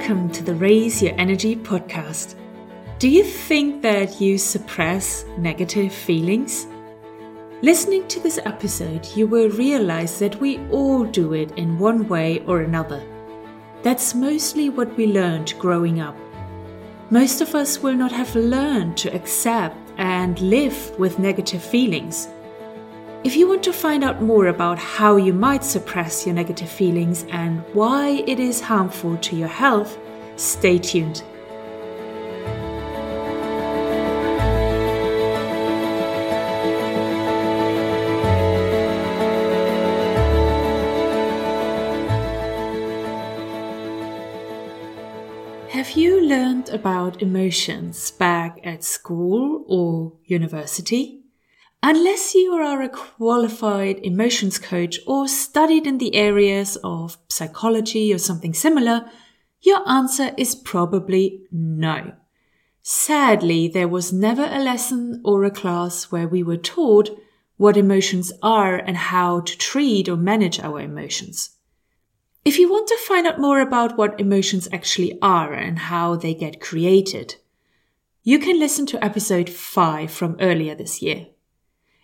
Welcome to the Raise Your Energy podcast. Do you think that you suppress negative feelings? Listening to this episode, you will realize that we all do it in one way or another. That's mostly what we learned growing up. Most of us will not have learned to accept and live with negative feelings. If you want to find out more about how you might suppress your negative feelings and why it is harmful to your health, stay tuned. Have you learned about emotions back at school or university? Unless you are a qualified emotions coach or studied in the areas of psychology or something similar, your answer is probably no. Sadly, there was never a lesson or a class where we were taught what emotions are and how to treat or manage our emotions. If you want to find out more about what emotions actually are and how they get created, you can listen to episode 5 from earlier this year.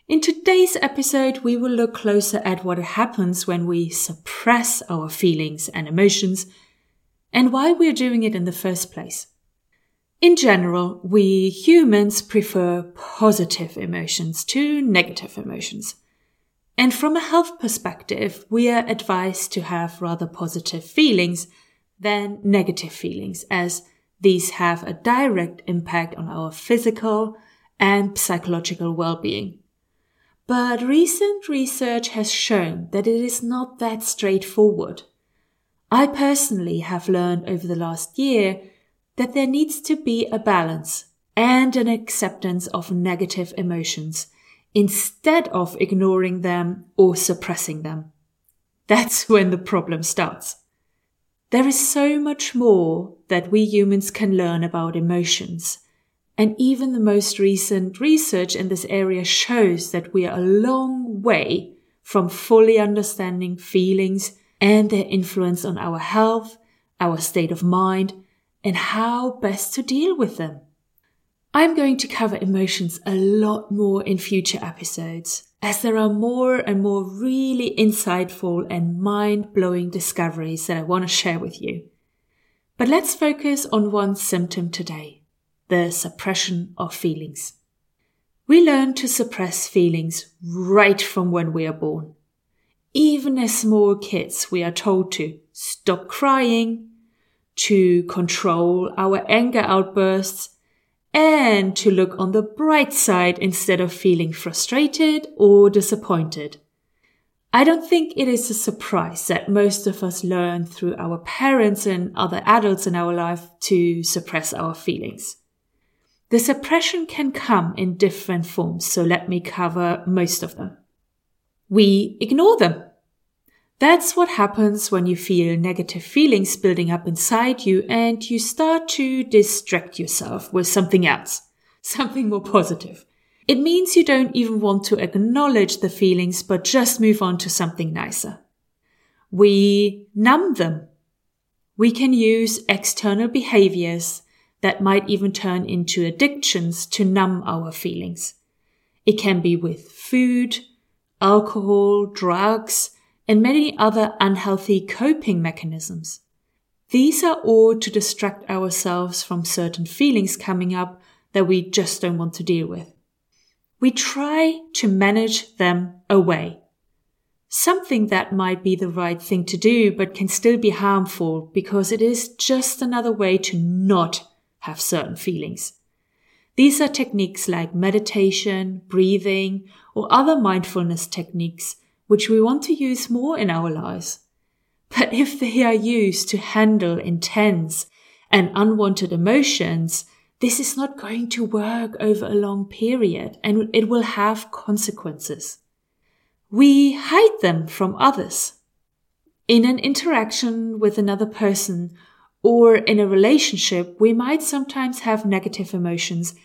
In today's episode, we will look closer at what happens when we suppress our feelings and emotions and why we're doing it in the first place. In general, we humans prefer positive emotions to negative emotions. And from a health perspective, we are advised to have rather positive feelings than negative feelings, as these have a direct impact on our physical and psychological well-being. But recent research has shown that it is not that straightforward. I personally have learned over the last year that there needs to be a balance and an acceptance of negative emotions instead of ignoring them or suppressing them. That's when the problem starts. There is so much more that we humans can learn about emotions and even the most recent research in this area shows that we are a long way from fully understanding feelings and their influence on our health, our state of mind, and how best to deal with them. I'm going to cover emotions a lot more in future episodes, as there are more and more really insightful and mind blowing discoveries that I want to share with you. But let's focus on one symptom today the suppression of feelings. We learn to suppress feelings right from when we are born. Even as small kids, we are told to stop crying, to control our anger outbursts, and to look on the bright side instead of feeling frustrated or disappointed. I don't think it is a surprise that most of us learn through our parents and other adults in our life to suppress our feelings. The suppression can come in different forms, so let me cover most of them. We ignore them. That's what happens when you feel negative feelings building up inside you and you start to distract yourself with something else, something more positive. It means you don't even want to acknowledge the feelings, but just move on to something nicer. We numb them. We can use external behaviors that might even turn into addictions to numb our feelings. It can be with food, alcohol, drugs, and many other unhealthy coping mechanisms. These are all to distract ourselves from certain feelings coming up that we just don't want to deal with. We try to manage them away. Something that might be the right thing to do, but can still be harmful because it is just another way to not have certain feelings. These are techniques like meditation, breathing, or other mindfulness techniques which we want to use more in our lives. But if they are used to handle intense and unwanted emotions, this is not going to work over a long period and it will have consequences. We hide them from others. In an interaction with another person or in a relationship, we might sometimes have negative emotions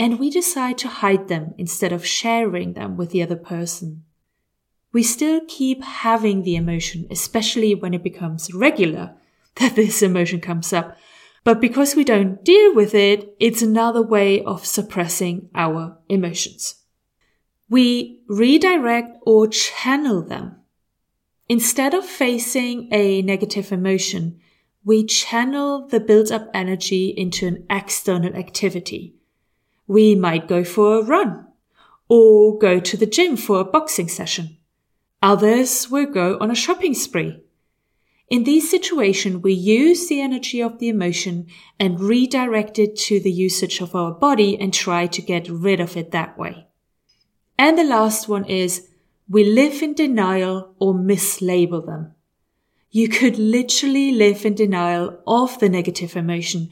and we decide to hide them instead of sharing them with the other person. We still keep having the emotion, especially when it becomes regular, that this emotion comes up. But because we don't deal with it, it's another way of suppressing our emotions. We redirect or channel them. Instead of facing a negative emotion, we channel the built up energy into an external activity. We might go for a run or go to the gym for a boxing session. Others will go on a shopping spree. In these situations, we use the energy of the emotion and redirect it to the usage of our body and try to get rid of it that way. And the last one is we live in denial or mislabel them. You could literally live in denial of the negative emotion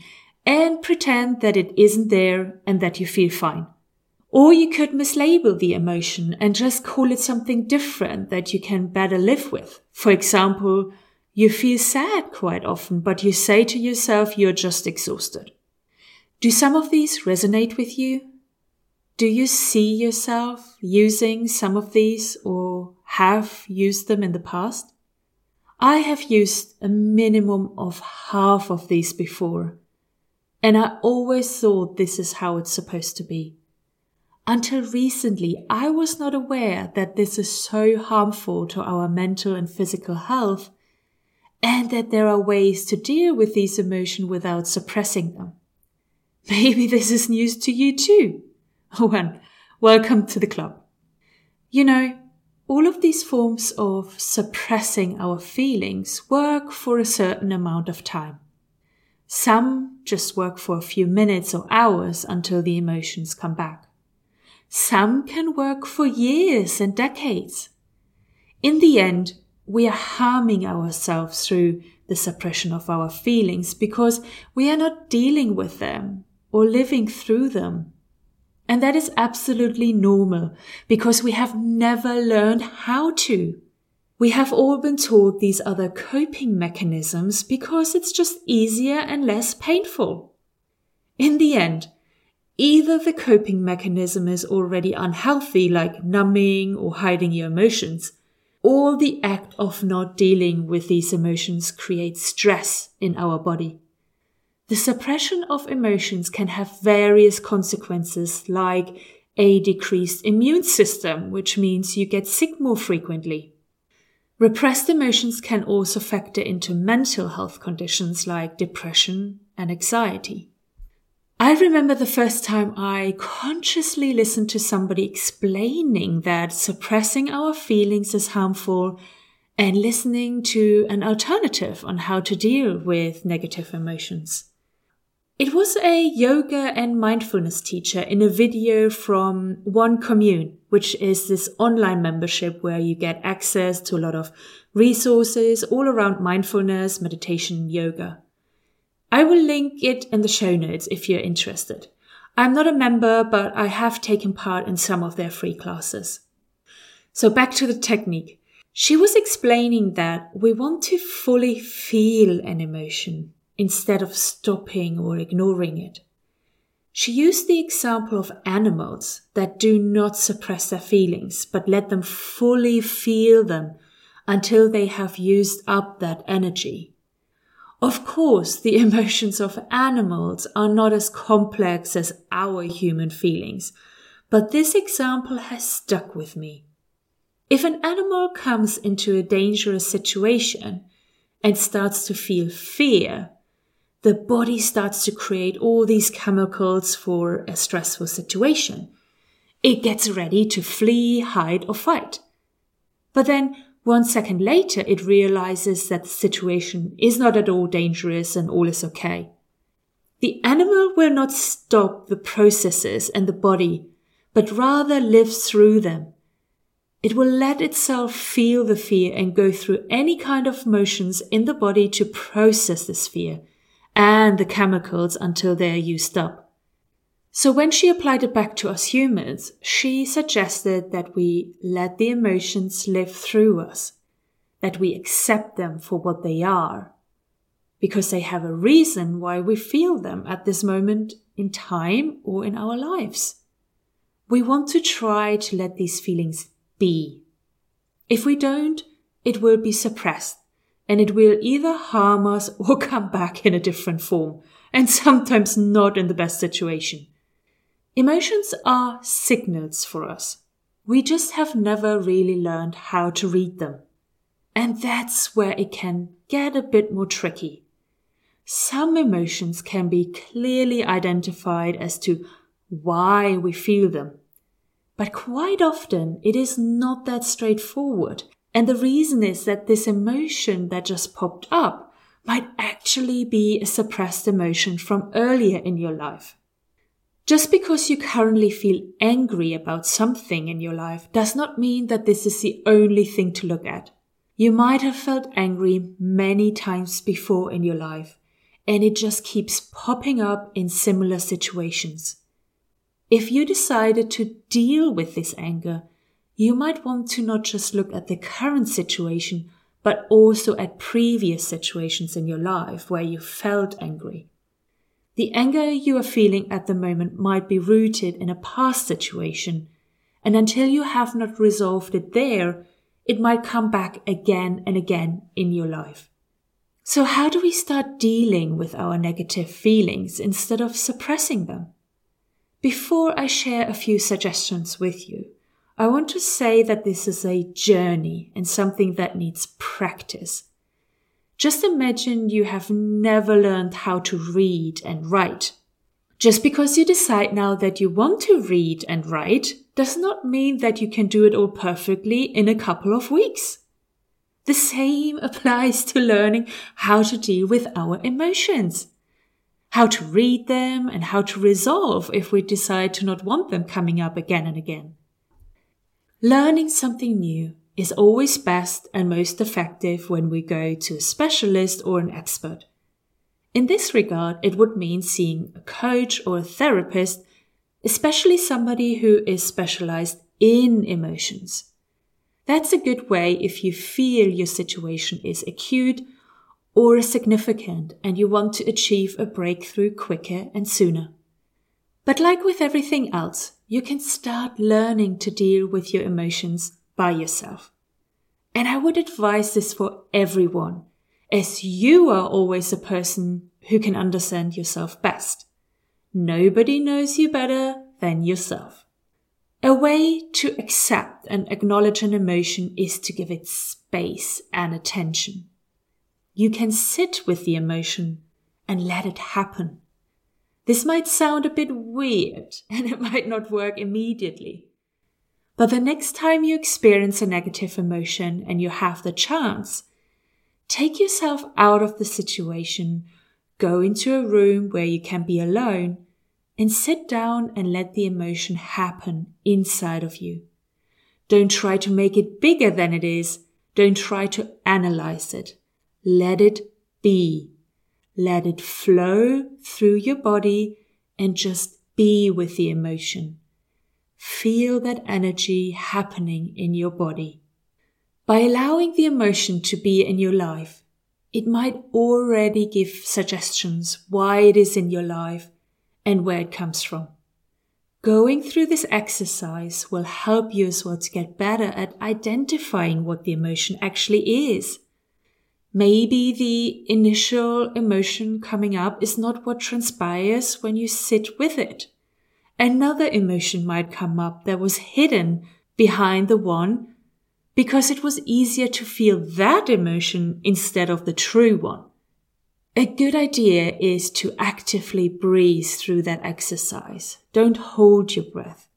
and pretend that it isn't there and that you feel fine. Or you could mislabel the emotion and just call it something different that you can better live with. For example, you feel sad quite often, but you say to yourself you're just exhausted. Do some of these resonate with you? Do you see yourself using some of these or have used them in the past? I have used a minimum of half of these before, and I always thought this is how it's supposed to be. Until recently, I was not aware that this is so harmful to our mental and physical health and that there are ways to deal with these emotions without suppressing them. Maybe this is news to you too. Oh well, welcome to the club. You know, all of these forms of suppressing our feelings work for a certain amount of time. Some just work for a few minutes or hours until the emotions come back. Some can work for years and decades. In the end, we are harming ourselves through the suppression of our feelings because we are not dealing with them or living through them. And that is absolutely normal because we have never learned how to. We have all been taught these other coping mechanisms because it's just easier and less painful. In the end, either the coping mechanism is already unhealthy, like numbing or hiding your emotions, or the act of not dealing with these emotions creates stress in our body. The suppression of emotions can have various consequences like a decreased immune system, which means you get sick more frequently. Repressed emotions can also factor into mental health conditions like depression and anxiety. I remember the first time I consciously listened to somebody explaining that suppressing our feelings is harmful and listening to an alternative on how to deal with negative emotions. It was a yoga and mindfulness teacher in a video from One Commune, which is this online membership where you get access to a lot of resources all around mindfulness, meditation, yoga. I will link it in the show notes if you're interested. I'm not a member, but I have taken part in some of their free classes. So back to the technique. She was explaining that we want to fully feel an emotion instead of stopping or ignoring it. She used the example of animals that do not suppress their feelings, but let them fully feel them until they have used up that energy. Of course, the emotions of animals are not as complex as our human feelings, but this example has stuck with me. If an animal comes into a dangerous situation and starts to feel fear, the body starts to create all these chemicals for a stressful situation. It gets ready to flee, hide, or fight. But then one second later, it realizes that the situation is not at all dangerous and all is okay. The animal will not stop the processes and the body, but rather live through them. It will let itself feel the fear and go through any kind of motions in the body to process this fear and the chemicals until they are used up. So when she applied it back to us humans, she suggested that we let the emotions live through us, that we accept them for what they are, because they have a reason why we feel them at this moment in time or in our lives. We want to try to let these feelings be. If we don't, it will be suppressed and it will either harm us or come back in a different form, and sometimes not in the best situation. Emotions are signals for us. We just have never really learned how to read them. And that's where it can get a bit more tricky. Some emotions can be clearly identified as to why we feel them. But quite often it is not that straightforward. And the reason is that this emotion that just popped up might actually be a suppressed emotion from earlier in your life. Just because you currently feel angry about something in your life does not mean that this is the only thing to look at. You might have felt angry many times before in your life, and it just keeps popping up in similar situations. If you decided to deal with this anger, you might want to not just look at the current situation, but also at previous situations in your life where you felt angry. The anger you are feeling at the moment might be rooted in a past situation, and until you have not resolved it there, it might come back again and again in your life. So, how do we start dealing with our negative feelings instead of suppressing them? Before I share a few suggestions with you, I want to say that this is a journey and something that needs practice. Just imagine you have never learned how to read and write. Just because you decide now that you want to read and write does not mean that you can do it all perfectly in a couple of weeks. The same applies to learning how to deal with our emotions. How to read them and how to resolve if we decide to not want them coming up again and again. Learning something new is always best and most effective when we go to a specialist or an expert. In this regard, it would mean seeing a coach or a therapist especially somebody who is specialized in emotions. That's a good way if you feel your situation is acute or significant and you want to achieve a breakthrough quicker and sooner. But like with everything else, you can start learning to deal with your emotions by yourself. And I would advise this for everyone, as you are always the person who can understand yourself best. Nobody knows you better than yourself. A way to accept and acknowledge an emotion is to give it space and attention. You can sit with the emotion and let it happen. This might sound a bit weird and it might not work immediately. But the next time you experience a negative emotion and you have the chance, take yourself out of the situation Go into a room where you can be alone and sit down and let the emotion happen inside of you. Don't try to make it bigger than it is. Don't try to analyze it. Let it be. Let it flow through your body and just be with the emotion. Feel that energy happening in your body. By allowing the emotion to be in your life, it might already give suggestions why it is in your life and where it comes from. Going through this exercise will help you as well to get better at identifying what the emotion actually is. Maybe the initial emotion coming up is not what transpires when you sit with it. Another emotion might come up that was hidden behind the one because it was easier to feel that emotion instead of the true one. A good idea is to actively breathe through that exercise. Don't hold your breath.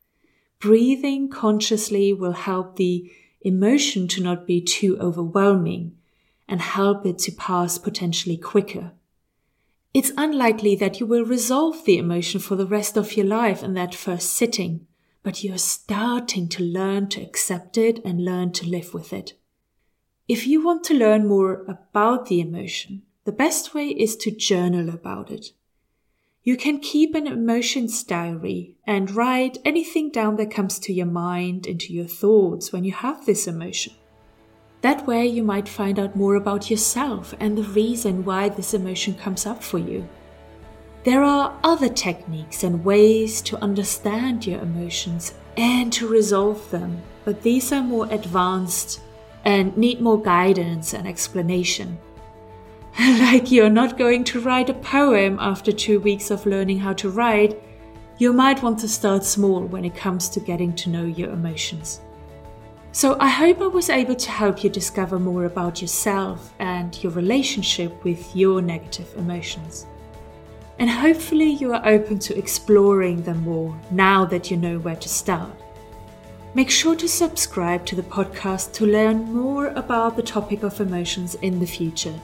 Breathing consciously will help the emotion to not be too overwhelming and help it to pass potentially quicker. It's unlikely that you will resolve the emotion for the rest of your life in that first sitting but you're starting to learn to accept it and learn to live with it. If you want to learn more about the emotion, the best way is to journal about it. You can keep an emotions diary and write anything down that comes to your mind, into your thoughts when you have this emotion. That way you might find out more about yourself and the reason why this emotion comes up for you. There are other techniques and ways to understand your emotions and to resolve them, but these are more advanced and need more guidance and explanation. like you're not going to write a poem after two weeks of learning how to write, you might want to start small when it comes to getting to know your emotions. So, I hope I was able to help you discover more about yourself and your relationship with your negative emotions. And hopefully, you are open to exploring them more now that you know where to start. Make sure to subscribe to the podcast to learn more about the topic of emotions in the future.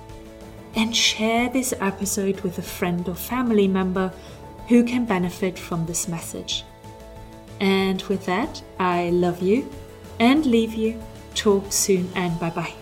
And share this episode with a friend or family member who can benefit from this message. And with that, I love you and leave you. Talk soon and bye bye.